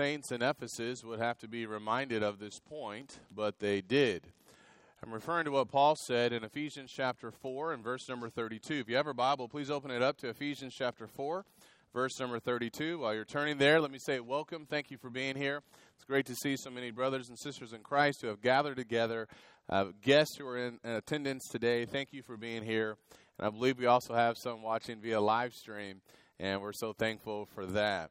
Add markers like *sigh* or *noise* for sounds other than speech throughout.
saints in Ephesus would have to be reminded of this point, but they did. I'm referring to what Paul said in Ephesians chapter 4 and verse number 32. If you have a Bible, please open it up to Ephesians chapter 4, verse number 32. While you're turning there, let me say welcome. Thank you for being here. It's great to see so many brothers and sisters in Christ who have gathered together, uh, guests who are in, in attendance today. Thank you for being here. And I believe we also have some watching via live stream, and we're so thankful for that.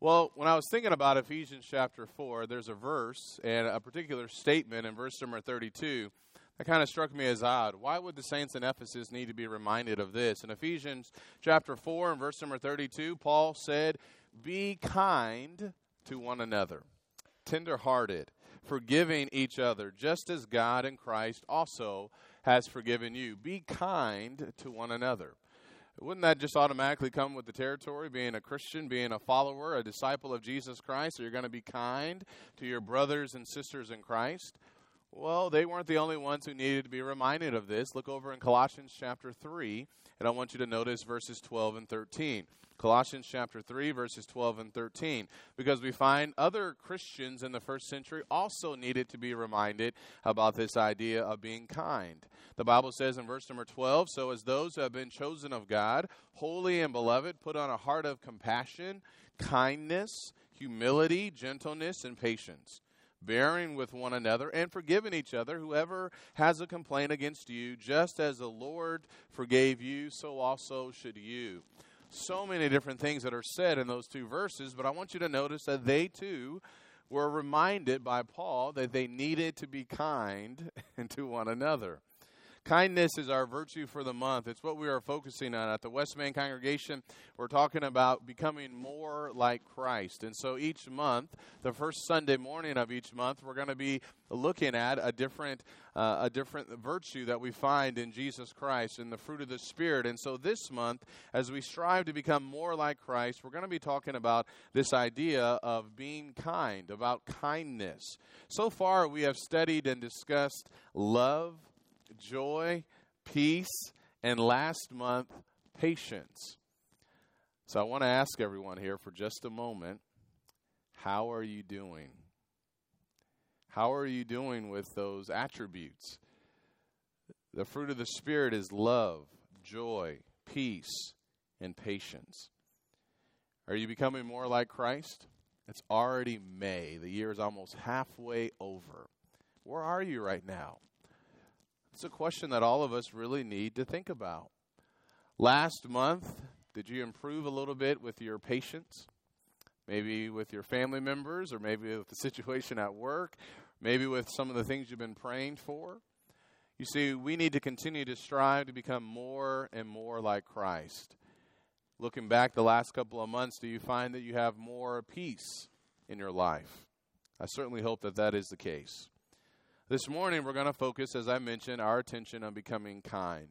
Well, when I was thinking about Ephesians chapter 4, there's a verse and a particular statement in verse number 32 that kind of struck me as odd. Why would the saints in Ephesus need to be reminded of this? In Ephesians chapter 4 and verse number 32, Paul said, Be kind to one another, tenderhearted, forgiving each other, just as God in Christ also has forgiven you. Be kind to one another. Wouldn't that just automatically come with the territory? Being a Christian, being a follower, a disciple of Jesus Christ, so you're going to be kind to your brothers and sisters in Christ? Well, they weren't the only ones who needed to be reminded of this. Look over in Colossians chapter 3, and I want you to notice verses 12 and 13. Colossians chapter 3, verses 12 and 13, because we find other Christians in the first century also needed to be reminded about this idea of being kind. The Bible says in verse number 12 So, as those who have been chosen of God, holy and beloved, put on a heart of compassion, kindness, humility, gentleness, and patience bearing with one another and forgiving each other whoever has a complaint against you just as the lord forgave you so also should you so many different things that are said in those two verses, but I want you to notice that they too were reminded by Paul that they needed to be kind *laughs* to one another. Kindness is our virtue for the month. It's what we are focusing on at the Westman congregation. We're talking about becoming more like Christ. And so each month, the first Sunday morning of each month, we're going to be looking at a different uh, a different virtue that we find in Jesus Christ and the fruit of the Spirit. And so this month, as we strive to become more like Christ, we're going to be talking about this idea of being kind, about kindness. So far, we have studied and discussed love joy, peace, and last month, patience. So I want to ask everyone here for just a moment how are you doing? How are you doing with those attributes? The fruit of the Spirit is love, joy, peace, and patience. Are you becoming more like Christ? It's already May. The year is almost halfway over. Where are you right now? It's a question that all of us really need to think about. Last month, did you improve a little bit with your patience? Maybe with your family members, or maybe with the situation at work, maybe with some of the things you've been praying for? You see, we need to continue to strive to become more and more like Christ. Looking back the last couple of months, do you find that you have more peace in your life? I certainly hope that that is the case. This morning, we're going to focus, as I mentioned, our attention on becoming kind.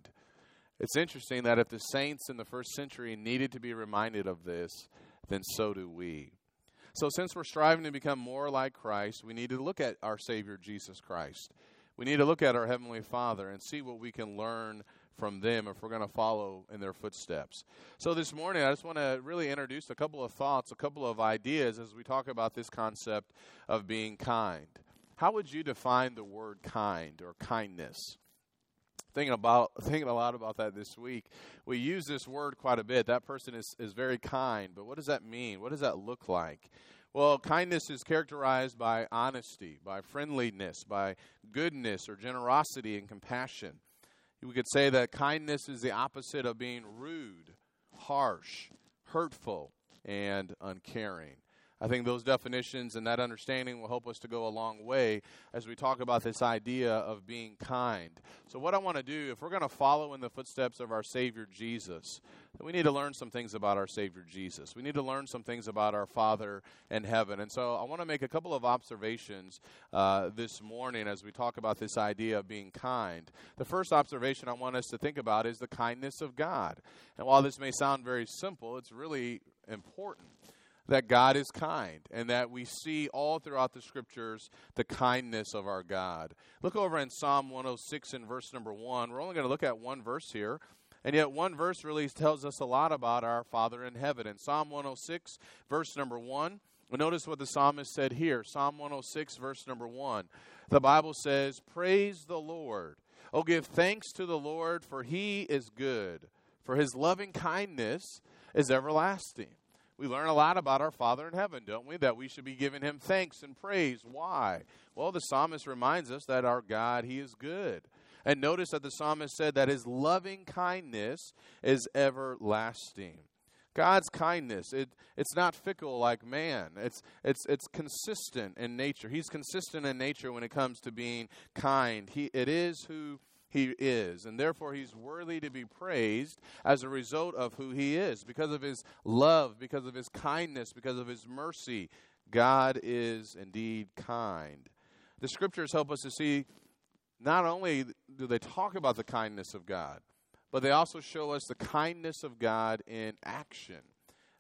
It's interesting that if the saints in the first century needed to be reminded of this, then so do we. So, since we're striving to become more like Christ, we need to look at our Savior Jesus Christ. We need to look at our Heavenly Father and see what we can learn from them if we're going to follow in their footsteps. So, this morning, I just want to really introduce a couple of thoughts, a couple of ideas as we talk about this concept of being kind. How would you define the word kind or kindness? Thinking about thinking a lot about that this week. We use this word quite a bit. That person is, is very kind, but what does that mean? What does that look like? Well, kindness is characterized by honesty, by friendliness, by goodness or generosity and compassion. We could say that kindness is the opposite of being rude, harsh, hurtful, and uncaring. I think those definitions and that understanding will help us to go a long way as we talk about this idea of being kind. So, what I want to do, if we're going to follow in the footsteps of our Savior Jesus, then we need to learn some things about our Savior Jesus. We need to learn some things about our Father in heaven. And so, I want to make a couple of observations uh, this morning as we talk about this idea of being kind. The first observation I want us to think about is the kindness of God. And while this may sound very simple, it's really important that God is kind and that we see all throughout the scriptures the kindness of our God. Look over in Psalm 106 in verse number 1. We're only going to look at one verse here. And yet, one verse really tells us a lot about our Father in heaven. In Psalm 106, verse number 1, notice what the psalmist said here Psalm 106, verse number 1. The Bible says, Praise the Lord. Oh, give thanks to the Lord, for he is good, for his loving kindness is everlasting. We learn a lot about our Father in heaven, don't we? That we should be giving him thanks and praise. Why? Well, the psalmist reminds us that our God, he is good. And notice that the psalmist said that his loving kindness is everlasting. God's kindness, it, it's not fickle like man. It's, it's, it's consistent in nature. He's consistent in nature when it comes to being kind. He, it is who he is, and therefore he's worthy to be praised as a result of who he is, because of his love, because of his kindness, because of his mercy. God is indeed kind. The scriptures help us to see not only do they talk about the kindness of God, but they also show us the kindness of God in action.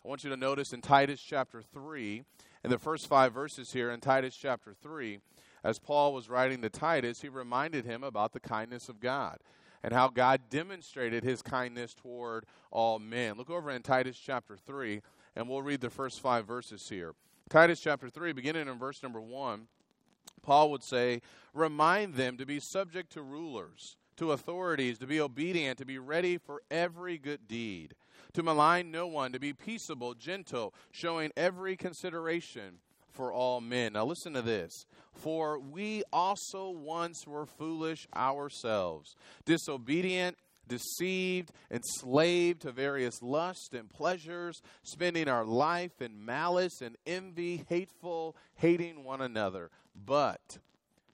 I want you to notice in Titus chapter 3, in the first five verses here in Titus chapter 3, as Paul was writing to Titus, he reminded him about the kindness of God and how God demonstrated his kindness toward all men. Look over in Titus chapter 3, and we'll read the first five verses here. Titus chapter 3, beginning in verse number 1, Paul would say, Remind them to be subject to rulers to authorities, to be obedient, to be ready for every good deed, to malign no one, to be peaceable, gentle, showing every consideration for all men. Now listen to this. For we also once were foolish ourselves, disobedient, deceived, enslaved to various lusts and pleasures, spending our life in malice and envy, hateful, hating one another. But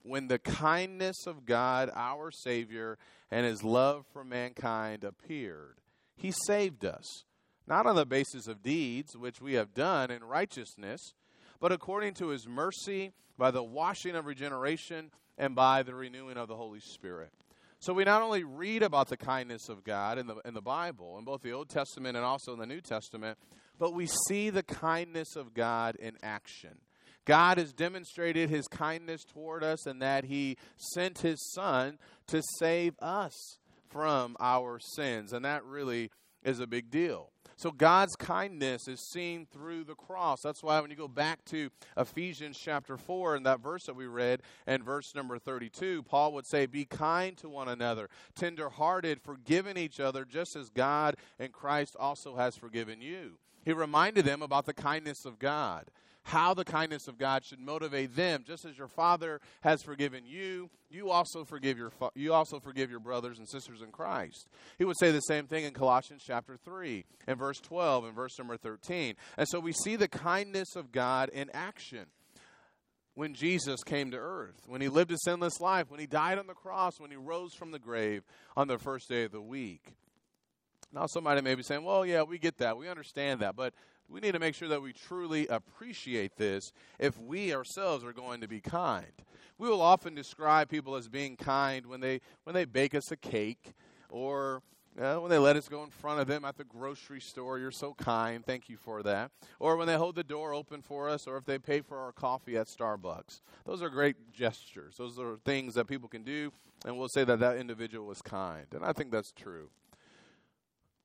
when the kindness of God, our Savior, and his love for mankind appeared. He saved us, not on the basis of deeds which we have done in righteousness, but according to his mercy, by the washing of regeneration, and by the renewing of the Holy Spirit. So we not only read about the kindness of God in the, in the Bible, in both the Old Testament and also in the New Testament, but we see the kindness of God in action. God has demonstrated his kindness toward us and that he sent his son to save us from our sins. And that really is a big deal. So God's kindness is seen through the cross. That's why when you go back to Ephesians chapter 4 and that verse that we read and verse number 32, Paul would say, Be kind to one another, tenderhearted, forgiving each other, just as God and Christ also has forgiven you. He reminded them about the kindness of God how the kindness of God should motivate them. Just as your Father has forgiven you, you also forgive your you also forgive your brothers and sisters in Christ. He would say the same thing in Colossians chapter 3 and verse 12 and verse number 13. And so we see the kindness of God in action when Jesus came to earth, when he lived a sinless life, when he died on the cross, when he rose from the grave on the first day of the week. Now, somebody may be saying, well, yeah, we get that. We understand that. But we need to make sure that we truly appreciate this if we ourselves are going to be kind. We will often describe people as being kind when they when they bake us a cake or uh, when they let us go in front of them at the grocery store. You're so kind. Thank you for that. Or when they hold the door open for us or if they pay for our coffee at Starbucks. Those are great gestures. Those are things that people can do and we'll say that that individual is kind. And I think that's true.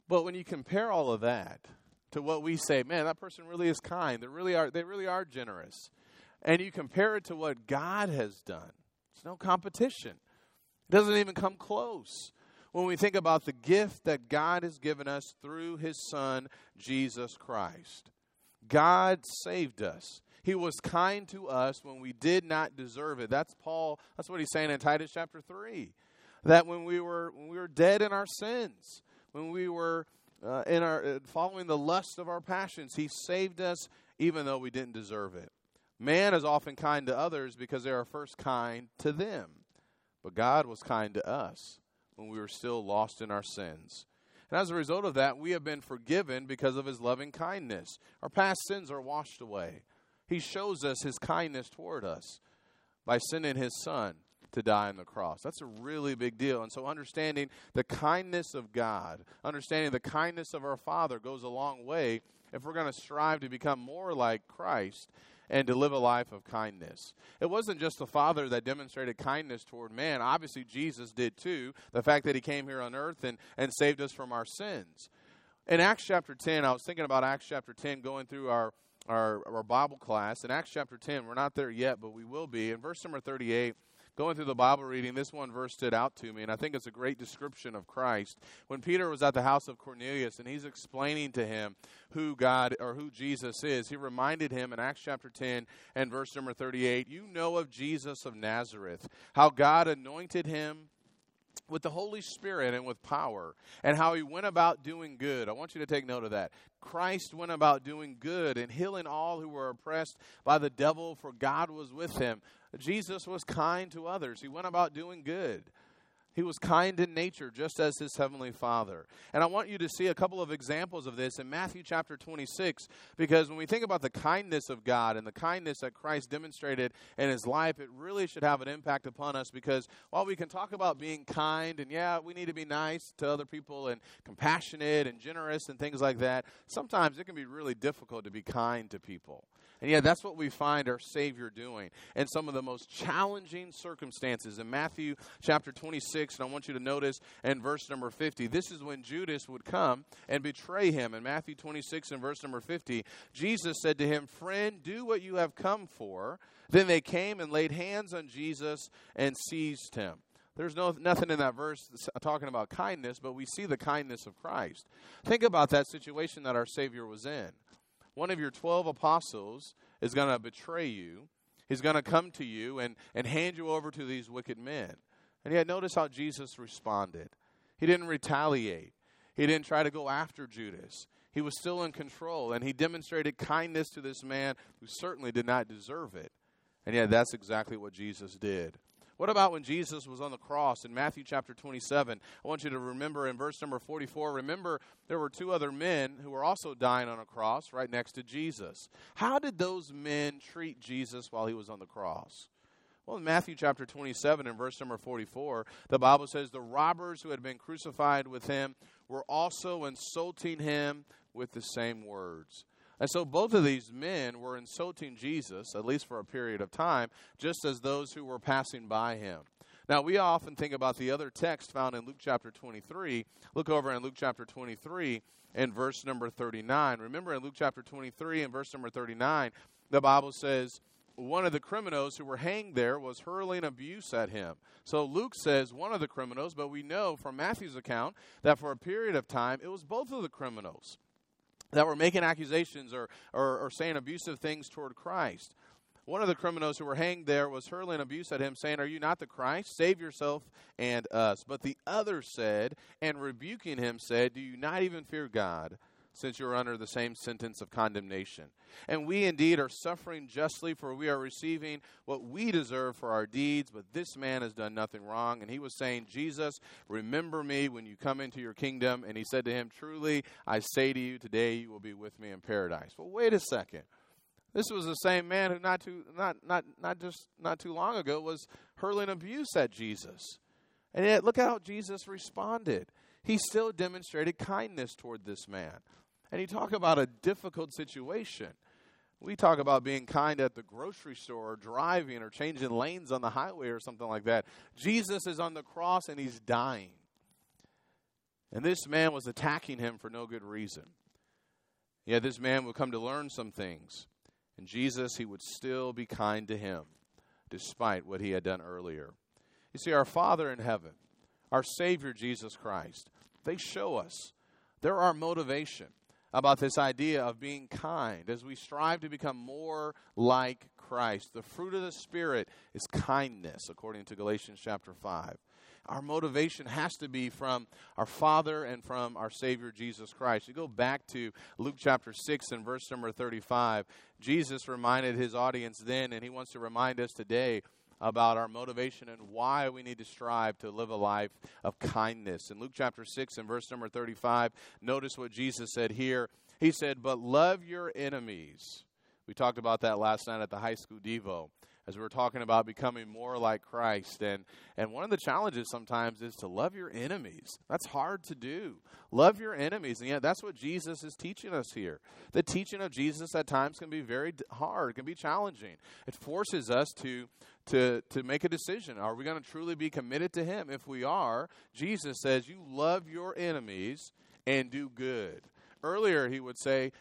But when you compare all of that to what we say, man, that person really is kind. They really are they really are generous. And you compare it to what God has done. It's no competition. It doesn't even come close. When we think about the gift that God has given us through his son Jesus Christ. God saved us. He was kind to us when we did not deserve it. That's Paul, that's what he's saying in Titus chapter 3. That when we were when we were dead in our sins, when we were uh, in our uh, following the lust of our passions. He saved us even though we didn't deserve it. Man is often kind to others because they are first kind to them. But God was kind to us when we were still lost in our sins. And as a result of that, we have been forgiven because of his loving kindness. Our past sins are washed away. He shows us his kindness toward us by sending his son to die on the cross. That's a really big deal. And so, understanding the kindness of God, understanding the kindness of our Father goes a long way if we're going to strive to become more like Christ and to live a life of kindness. It wasn't just the Father that demonstrated kindness toward man. Obviously, Jesus did too. The fact that he came here on earth and, and saved us from our sins. In Acts chapter 10, I was thinking about Acts chapter 10 going through our our, our Bible class in Acts chapter 10. We're not there yet, but we will be. In verse number 38, going through the Bible reading, this one verse stood out to me, and I think it's a great description of Christ. When Peter was at the house of Cornelius and he's explaining to him who God or who Jesus is, he reminded him in Acts chapter 10 and verse number 38 You know of Jesus of Nazareth, how God anointed him with the Holy Spirit and with power, and how he went about doing good. I want you to take note of that. Christ went about doing good and healing all who were oppressed by the devil, for God was with him. Jesus was kind to others, he went about doing good. He was kind in nature, just as his heavenly Father. And I want you to see a couple of examples of this in Matthew chapter 26, because when we think about the kindness of God and the kindness that Christ demonstrated in his life, it really should have an impact upon us. Because while we can talk about being kind, and yeah, we need to be nice to other people and compassionate and generous and things like that, sometimes it can be really difficult to be kind to people. And yet, that's what we find our Savior doing in some of the most challenging circumstances. In Matthew chapter 26, and I want you to notice in verse number 50, this is when Judas would come and betray him. In Matthew 26 and verse number 50, Jesus said to him, Friend, do what you have come for. Then they came and laid hands on Jesus and seized him. There's no nothing in that verse talking about kindness, but we see the kindness of Christ. Think about that situation that our Savior was in one of your 12 apostles is going to betray you. He's going to come to you and, and hand you over to these wicked men. And yet, notice how Jesus responded. He didn't retaliate, he didn't try to go after Judas. He was still in control, and he demonstrated kindness to this man who certainly did not deserve it. And yet, that's exactly what Jesus did. What about when Jesus was on the cross in Matthew chapter 27? I want you to remember in verse number 44, remember there were two other men who were also dying on a cross right next to Jesus. How did those men treat Jesus while he was on the cross? Well, in Matthew chapter 27 and verse number 44, the Bible says the robbers who had been crucified with him were also insulting him with the same words. And so both of these men were insulting Jesus, at least for a period of time, just as those who were passing by him. Now, we often think about the other text found in Luke chapter 23. Look over in Luke chapter 23 and verse number 39. Remember in Luke chapter 23 and verse number 39, the Bible says, one of the criminals who were hanged there was hurling abuse at him. So Luke says one of the criminals, but we know from Matthew's account that for a period of time it was both of the criminals that were making accusations or, or, or saying abusive things toward Christ. One of the criminals who were hanged there was hurling abuse at him, saying, Are you not the Christ? Save yourself and us. But the other said, and rebuking him, said, Do you not even fear God? Since you are under the same sentence of condemnation. And we indeed are suffering justly, for we are receiving what we deserve for our deeds, but this man has done nothing wrong. And he was saying, Jesus, remember me when you come into your kingdom. And he said to him, Truly, I say to you, today you will be with me in paradise. Well, wait a second. This was the same man who not too not not not just not too long ago was hurling abuse at Jesus. And yet look how Jesus responded. He still demonstrated kindness toward this man. And you talk about a difficult situation. We talk about being kind at the grocery store or driving or changing lanes on the highway or something like that. Jesus is on the cross and he's dying. And this man was attacking him for no good reason. Yet this man would come to learn some things. And Jesus, he would still be kind to him despite what he had done earlier. You see, our Father in heaven, our Savior Jesus Christ, they show us they're our motivation about this idea of being kind as we strive to become more like Christ. The fruit of the Spirit is kindness, according to Galatians chapter 5. Our motivation has to be from our Father and from our Savior Jesus Christ. You go back to Luke chapter 6 and verse number 35. Jesus reminded his audience then, and he wants to remind us today about our motivation and why we need to strive to live a life of kindness. In Luke chapter 6 and verse number 35, notice what Jesus said here. He said, But love your enemies. We talked about that last night at the high school Devo as we were talking about becoming more like Christ. And, and one of the challenges sometimes is to love your enemies. That's hard to do. Love your enemies. And yet, that's what Jesus is teaching us here. The teaching of Jesus at times can be very hard, can be challenging. It forces us to, to, to make a decision. Are we going to truly be committed to Him? If we are, Jesus says, You love your enemies and do good. Earlier, he would say,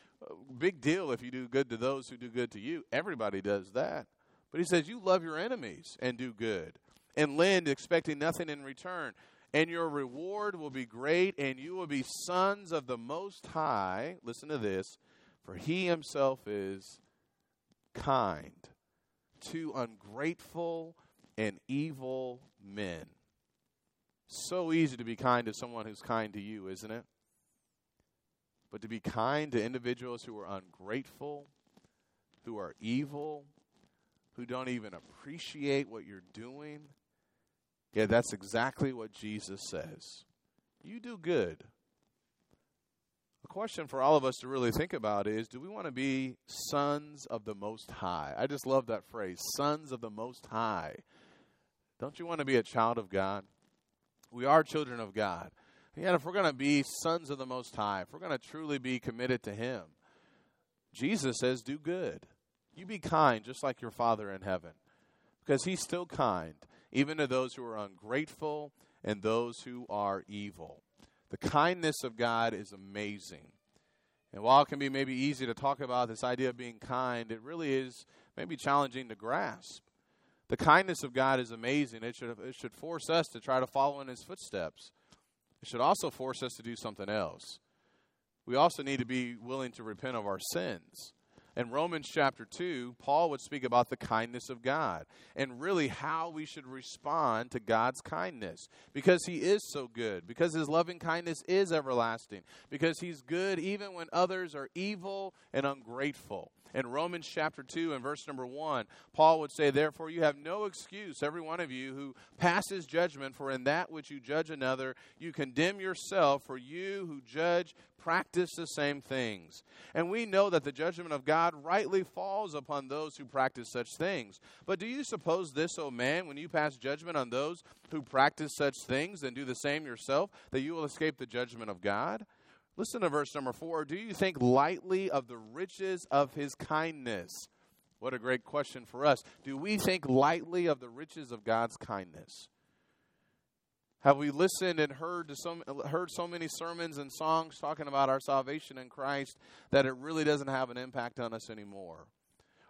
big deal if you do good to those who do good to you. Everybody does that. But he says, You love your enemies and do good, and lend, expecting nothing in return. And your reward will be great, and you will be sons of the Most High. Listen to this for he himself is kind to ungrateful and evil men. So easy to be kind to someone who's kind to you, isn't it? But to be kind to individuals who are ungrateful, who are evil, who don't even appreciate what you're doing, yeah, that's exactly what Jesus says. You do good. The question for all of us to really think about is do we want to be sons of the Most High? I just love that phrase, sons of the Most High. Don't you want to be a child of God? We are children of God. Yet, if we're going to be sons of the Most High, if we're going to truly be committed to Him, Jesus says, do good. You be kind, just like your Father in heaven. Because He's still kind, even to those who are ungrateful and those who are evil. The kindness of God is amazing. And while it can be maybe easy to talk about this idea of being kind, it really is maybe challenging to grasp. The kindness of God is amazing. It should, it should force us to try to follow in His footsteps. It should also force us to do something else. We also need to be willing to repent of our sins. In Romans chapter 2, Paul would speak about the kindness of God and really how we should respond to God's kindness because he is so good, because his loving kindness is everlasting, because he's good even when others are evil and ungrateful. In Romans chapter 2 and verse number 1, Paul would say, Therefore, you have no excuse, every one of you who passes judgment, for in that which you judge another, you condemn yourself, for you who judge practice the same things. And we know that the judgment of God rightly falls upon those who practice such things. But do you suppose this, O man, when you pass judgment on those who practice such things and do the same yourself, that you will escape the judgment of God? Listen to verse number four. Do you think lightly of the riches of his kindness? What a great question for us. Do we think lightly of the riches of God's kindness? Have we listened and heard to so, heard so many sermons and songs talking about our salvation in Christ that it really doesn't have an impact on us anymore?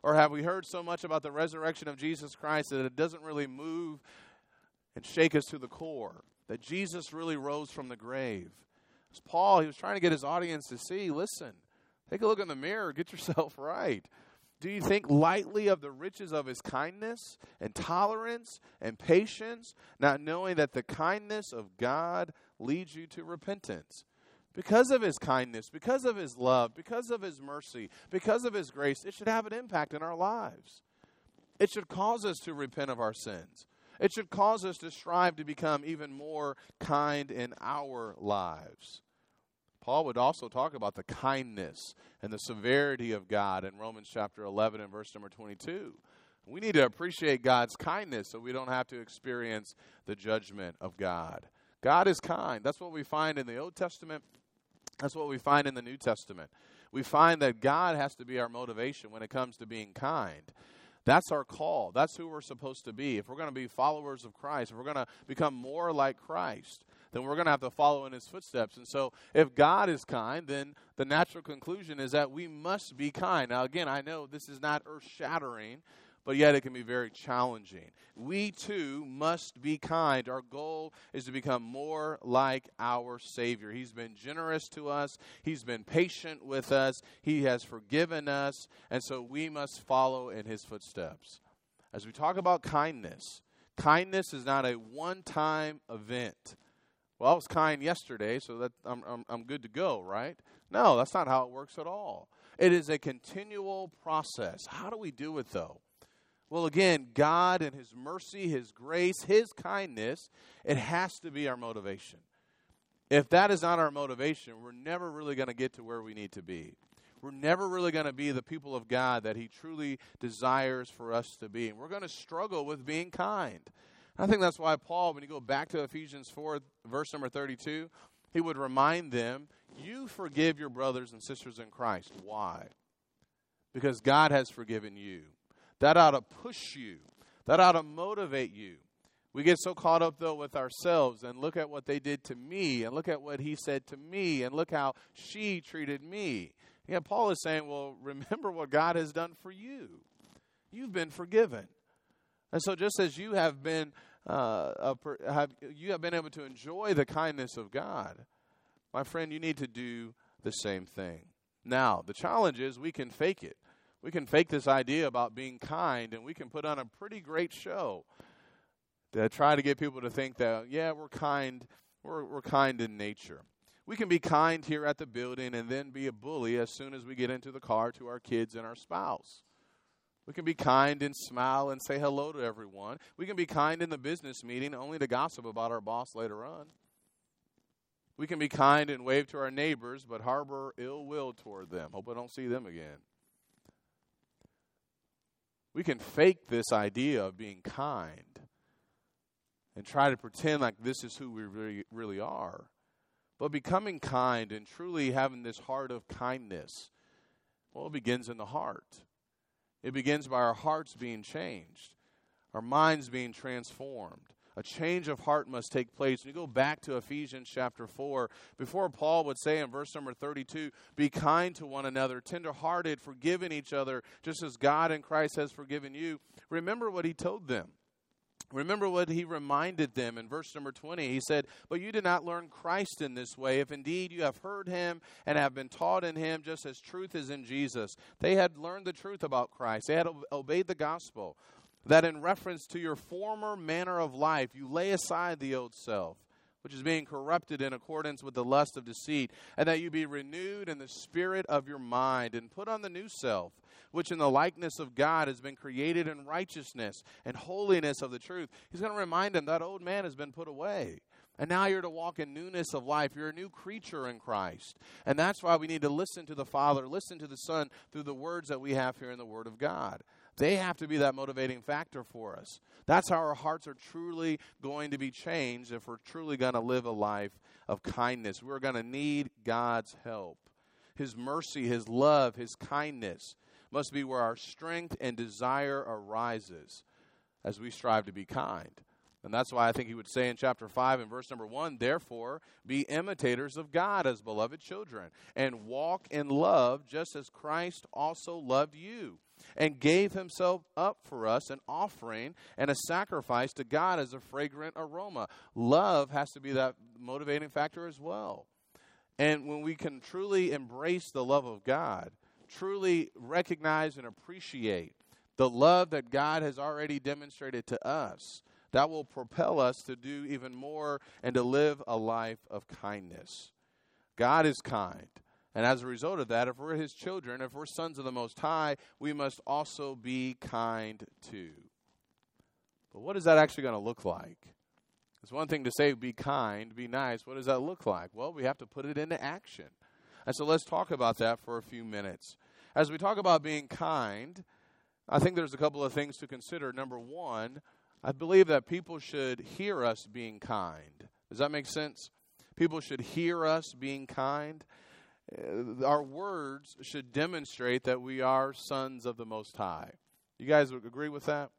Or have we heard so much about the resurrection of Jesus Christ that it doesn't really move and shake us to the core? That Jesus really rose from the grave? Paul, he was trying to get his audience to see listen, take a look in the mirror, get *laughs* yourself right. Do you think lightly of the riches of his kindness and tolerance and patience, not knowing that the kindness of God leads you to repentance? Because of his kindness, because of his love, because of his mercy, because of his grace, it should have an impact in our lives. It should cause us to repent of our sins. It should cause us to strive to become even more kind in our lives. Paul would also talk about the kindness and the severity of God in Romans chapter 11 and verse number 22. We need to appreciate God's kindness so we don't have to experience the judgment of God. God is kind. That's what we find in the Old Testament. That's what we find in the New Testament. We find that God has to be our motivation when it comes to being kind. That's our call. That's who we're supposed to be. If we're going to be followers of Christ, if we're going to become more like Christ, then we're going to have to follow in his footsteps. And so, if God is kind, then the natural conclusion is that we must be kind. Now, again, I know this is not earth shattering, but yet it can be very challenging. We too must be kind. Our goal is to become more like our Savior. He's been generous to us, He's been patient with us, He has forgiven us, and so we must follow in His footsteps. As we talk about kindness, kindness is not a one time event. Well, I was kind yesterday, so that I'm, I'm, I'm good to go, right? No, that's not how it works at all. It is a continual process. How do we do it, though? Well, again, God and His mercy, His grace, His kindness, it has to be our motivation. If that is not our motivation, we're never really going to get to where we need to be. We're never really going to be the people of God that He truly desires for us to be. And we're going to struggle with being kind. I think that's why Paul, when you go back to Ephesians 4, verse number 32, he would remind them, You forgive your brothers and sisters in Christ. Why? Because God has forgiven you. That ought to push you. That ought to motivate you. We get so caught up, though, with ourselves and look at what they did to me and look at what he said to me and look how she treated me. Yeah, Paul is saying, well, *laughs* remember what God has done for you. You've been forgiven. And so, just as you have been, uh, a, have, you have been able to enjoy the kindness of God, my friend, you need to do the same thing. Now, the challenge is we can fake it. We can fake this idea about being kind, and we can put on a pretty great show to try to get people to think that, yeah, we're kind, we're, we're kind in nature. We can be kind here at the building and then be a bully as soon as we get into the car to our kids and our spouse. We can be kind and smile and say hello to everyone. We can be kind in the business meeting only to gossip about our boss later on. We can be kind and wave to our neighbors, but harbor ill will toward them. Hope I don't see them again. We can fake this idea of being kind and try to pretend like this is who we really, really are. But becoming kind and truly having this heart of kindness, well, it begins in the heart. It begins by our hearts being changed, our minds being transformed. A change of heart must take place. When you go back to Ephesians chapter 4, before Paul would say in verse number 32, Be kind to one another, tenderhearted, forgiving each other, just as God in Christ has forgiven you. Remember what he told them. Remember what he reminded them in verse number 20. He said, But you did not learn Christ in this way, if indeed you have heard him and have been taught in him, just as truth is in Jesus. They had learned the truth about Christ, they had obeyed the gospel. That in reference to your former manner of life, you lay aside the old self, which is being corrupted in accordance with the lust of deceit, and that you be renewed in the spirit of your mind, and put on the new self which in the likeness of God has been created in righteousness and holiness of the truth. He's going to remind them that old man has been put away. And now you're to walk in newness of life. You're a new creature in Christ. And that's why we need to listen to the Father, listen to the Son through the words that we have here in the Word of God. They have to be that motivating factor for us. That's how our hearts are truly going to be changed if we're truly going to live a life of kindness. We're going to need God's help. His mercy, His love, His kindness must be where our strength and desire arises as we strive to be kind. And that's why I think he would say in chapter 5 and verse number 1 Therefore, be imitators of God as beloved children, and walk in love just as Christ also loved you, and gave himself up for us, an offering and a sacrifice to God as a fragrant aroma. Love has to be that motivating factor as well. And when we can truly embrace the love of God, truly recognize and appreciate the love that God has already demonstrated to us, that will propel us to do even more and to live a life of kindness. God is kind. And as a result of that, if we're his children, if we're sons of the Most High, we must also be kind too. But what is that actually going to look like? It's one thing to say, be kind, be nice. What does that look like? Well, we have to put it into action. And so let's talk about that for a few minutes. As we talk about being kind, I think there's a couple of things to consider. Number one, I believe that people should hear us being kind. Does that make sense? People should hear us being kind. Uh, our words should demonstrate that we are sons of the Most High. You guys would agree with that?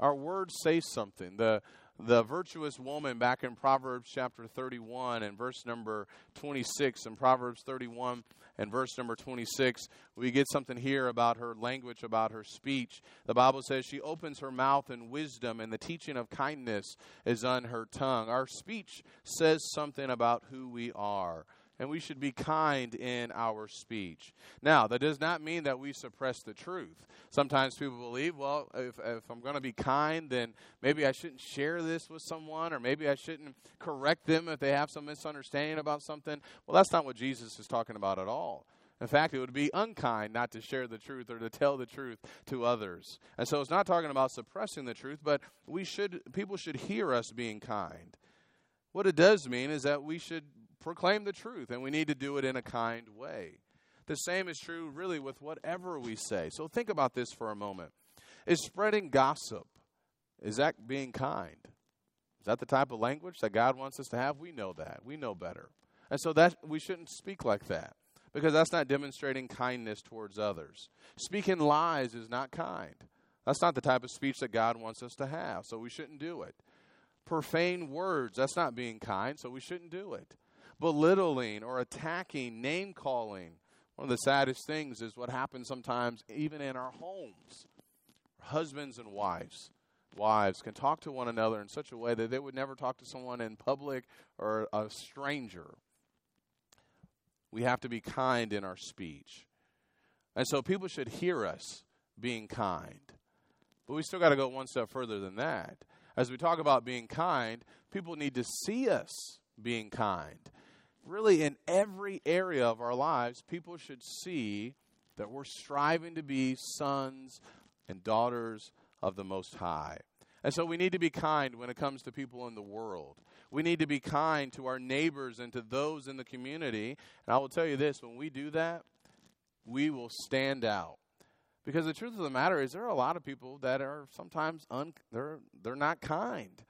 Our words say something. The the virtuous woman back in Proverbs chapter 31 and verse number 26. In Proverbs 31 and verse number 26, we get something here about her language, about her speech. The Bible says she opens her mouth in wisdom, and the teaching of kindness is on her tongue. Our speech says something about who we are and we should be kind in our speech. Now, that does not mean that we suppress the truth. Sometimes people believe, well, if, if I'm going to be kind, then maybe I shouldn't share this with someone, or maybe I shouldn't correct them if they have some misunderstanding about something. Well, that's not what Jesus is talking about at all. In fact, it would be unkind not to share the truth or to tell the truth to others. And so it's not talking about suppressing the truth, but we should people should hear us being kind. What it does mean is that we should proclaim the truth, and we need to do it in a kind way. The same is true, really, with whatever we say. So think about this for a moment. Is spreading gossip, is that being kind? Is that the type of language that God wants us to have? We know that. We know better. And so that we shouldn't speak like that because that's not demonstrating kindness towards others. Speaking lies is not kind. That's not the type of speech that God wants us to have, so we shouldn't do it. Profane words, that's not being kind, so we shouldn't do it belittling or attacking, name calling. One of the saddest things is what happens sometimes, even in our homes. Husbands and wives, wives can talk to one another in such a way that they would never talk to someone in public or a stranger. We have to be kind in our speech. And so people should hear us being kind. But we still got to go one step further than that. As we talk about being kind, people need to see us being kind. Really, in every area of our lives, people should see that we're striving to be sons and daughters of the Most High. And so we need to be kind when it comes to people in the world. We need to be kind to our neighbors and to those in the community. And I will tell you this when we do that, we will stand out. Because the truth of the matter is, there are a lot of people that are sometimes un- they're they're not kind.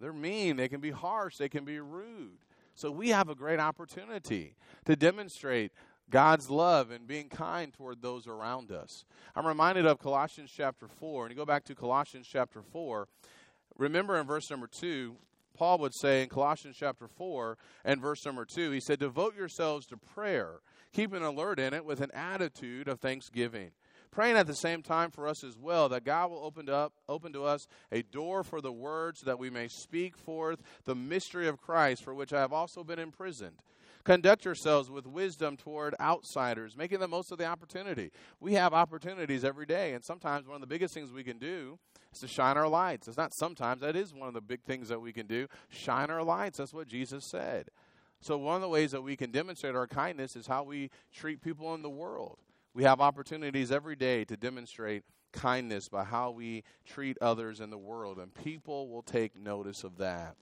They're mean. They can be harsh. They can be rude. So we have a great opportunity to demonstrate God's love and being kind toward those around us. I'm reminded of Colossians chapter 4. And you go back to Colossians chapter 4. Remember in verse number 2, Paul would say in Colossians chapter 4 and verse number 2, he said, Devote yourselves to prayer, keep an alert in it with an attitude of thanksgiving praying at the same time for us as well that God will open up open to us a door for the words that we may speak forth the mystery of Christ for which I have also been imprisoned. Conduct yourselves with wisdom toward outsiders, making the most of the opportunity. We have opportunities every day, and sometimes one of the biggest things we can do is to shine our lights. It's not sometimes, that is one of the big things that we can do. Shine our lights. That's what Jesus said. So, one of the ways that we can demonstrate our kindness is how we treat people in the world. We have opportunities every day to demonstrate kindness by how we treat others in the world, and people will take notice of that.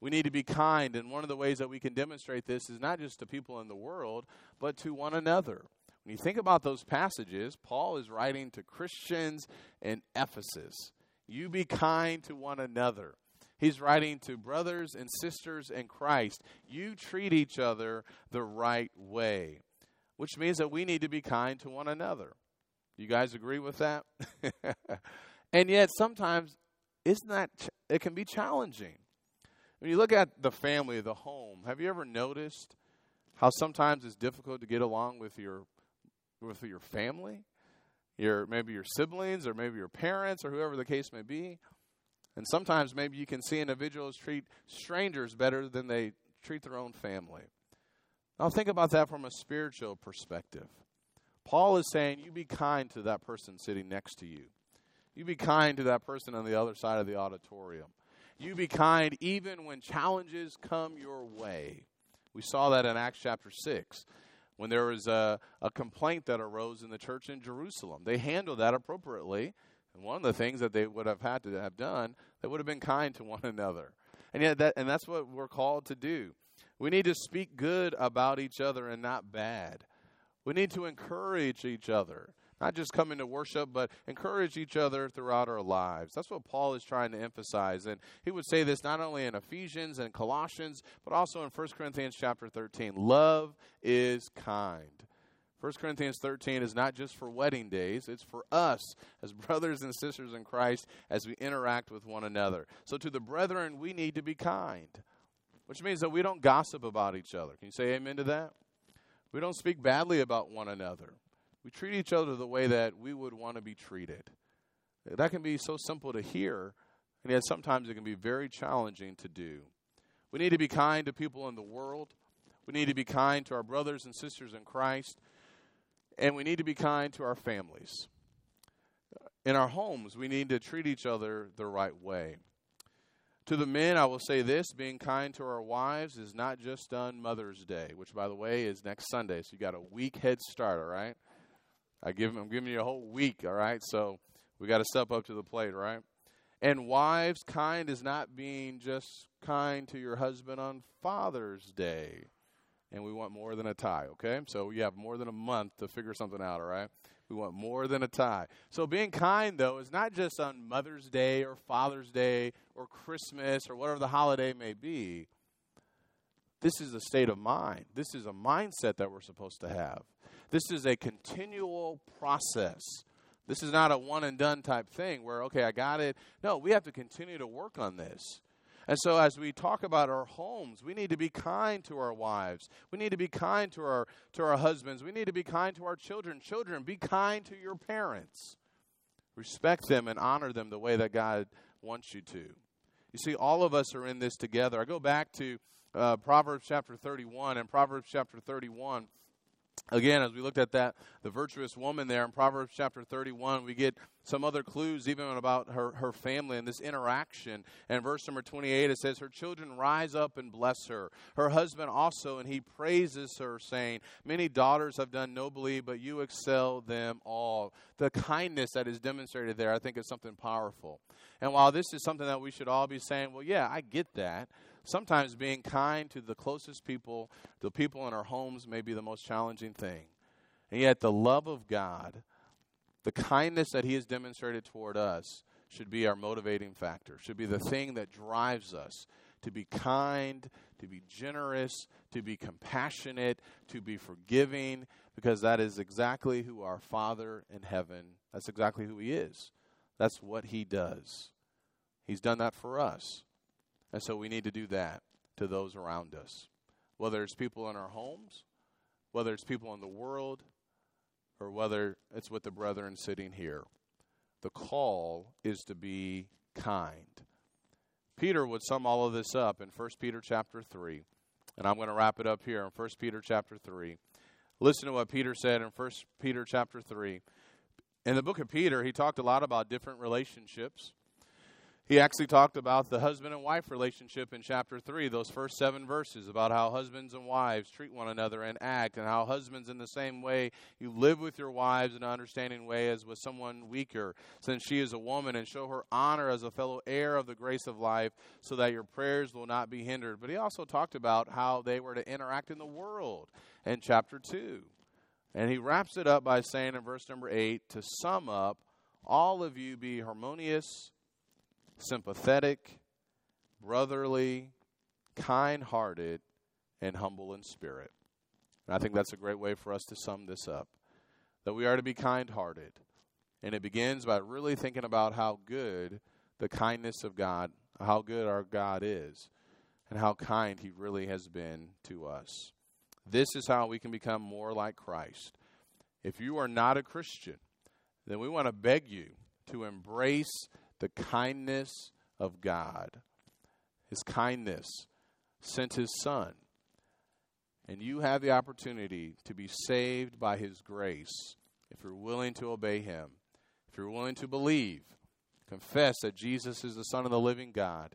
We need to be kind, and one of the ways that we can demonstrate this is not just to people in the world, but to one another. When you think about those passages, Paul is writing to Christians in Ephesus. You be kind to one another. He's writing to brothers and sisters in Christ. You treat each other the right way which means that we need to be kind to one another. You guys agree with that? *laughs* and yet, sometimes, isn't that, it can be challenging. When you look at the family, the home, have you ever noticed how sometimes it's difficult to get along with your, with your family? Your, maybe your siblings or maybe your parents or whoever the case may be. And sometimes maybe you can see individuals treat strangers better than they treat their own family. Now, think about that from a spiritual perspective. Paul is saying, You be kind to that person sitting next to you. You be kind to that person on the other side of the auditorium. You be kind even when challenges come your way. We saw that in Acts chapter 6 when there was a, a complaint that arose in the church in Jerusalem. They handled that appropriately. And one of the things that they would have had to have done, they would have been kind to one another. And yet that and that's what we're called to do. We need to speak good about each other and not bad. We need to encourage each other, not just coming to worship, but encourage each other throughout our lives. That's what Paul is trying to emphasize. And he would say this not only in Ephesians and Colossians, but also in 1 Corinthians chapter 13. Love is kind. 1 Corinthians 13 is not just for wedding days, it's for us as *laughs* brothers and sisters in Christ as we interact with one another. So, to the brethren, we need to be kind which means that we don't gossip about each other. Can you say amen to that? We don't speak badly about one another. We treat each other the way that we would want to be treated. That can be so simple to hear, and yet sometimes it can be very challenging to do. We need to be kind to people in the world. We need to be kind to our brothers and sisters in Christ. And we need to be kind to our families. In our homes, we need to treat each other the right way. To the men, I will say this being kind to our wives is not just on Mother's Day, which, by the way, is next Sunday. So you got a week head start, all right? I give, I'm giving you a whole week, all right? So we got to step up to the plate, right? And wives, kind is not being just kind to your husband on Father's Day. And we want more than a tie, okay? So you have more than a month to figure something out, all right? We want more than a tie. So being kind, though, is not just on Mother's Day or Father's Day or Christmas or whatever the holiday may be. This is a state of mind. This is a mindset that we're supposed to have. This is a continual process. This is not a one and done type thing where, okay, I got it. No, we have to continue to work on this. And so, as we talk about our homes, we need to be kind to our wives. We need to be kind to our, to our husbands. We need to be kind to our children. Children, be kind to your parents. Respect them and honor them the way that God wants you to. You see, all of us are in this together. I go back to uh, Proverbs chapter 31, and Proverbs chapter 31 Again, as we looked at that, the virtuous woman there in Proverbs chapter 31, we get some other clues even about her, her family and this interaction. And verse number 28, it says, Her children rise up and bless her. Her husband also, and he praises her, saying, Many daughters have done nobly, but you excel them all. The kindness that is demonstrated there, I think, is something powerful. And while this is something that we should all be saying, Well, yeah, I get that sometimes being kind to the closest people, the people in our homes, may be the most challenging thing. And yet, the love of God, the kindness that He has demonstrated toward us, should be our motivating factor, should be the thing that drives us to be kind, to be generous, to be compassionate, to be forgiving, because that is exactly who our Father in heaven, that's exactly who He is. That's what He does. He's done that for us. And so we need to do that to those around us, whether it's people in our homes, whether it's people in the world, or whether it's with the brethren sitting here. The call is to be kind. Peter would sum all of this up in 1 Peter chapter 3. And I'm going to wrap it up here in 1 Peter chapter 3. Listen to what Peter said in 1 Peter chapter 3. In the book of Peter, he talked a lot about different relationships. He actually talked about the husband and wife relationship in chapter 3, those first seven verses, about how husbands and wives treat one another and act, and how husbands, in the same way, you live with your wives in an understanding way as with someone weaker, since she is a woman, and show her honor as a fellow heir of the grace of life, so that your prayers will not be hindered. But he also talked about how they were to interact in the world in chapter 2. And he wraps it up by saying in verse number 8 to sum up, all of you be harmonious sympathetic, brotherly, kind hearted, and humble in spirit. And I think that's a great way for us to sum this up. That we are to be kind hearted. And it begins by really thinking about how good the kindness of God, how good our God is, and how kind He really has been to us. This is how we can become more like Christ. If you are not a Christian, then we want to beg you to embrace the kindness of God. His kindness sent his son. And you have the opportunity to be saved by his grace if you're willing to obey him, if you're willing to believe, confess that Jesus is the Son of the living God,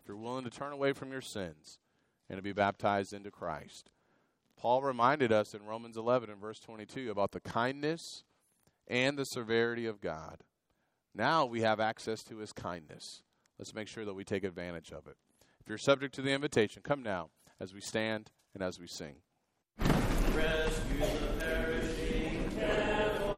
if you're willing to turn away from your sins and to be baptized into Christ. Paul reminded us in Romans 11 and verse 22 about the kindness and the severity of God. Now we have access to his kindness. Let's make sure that we take advantage of it. If you're subject to the invitation, come now as we stand and as we sing.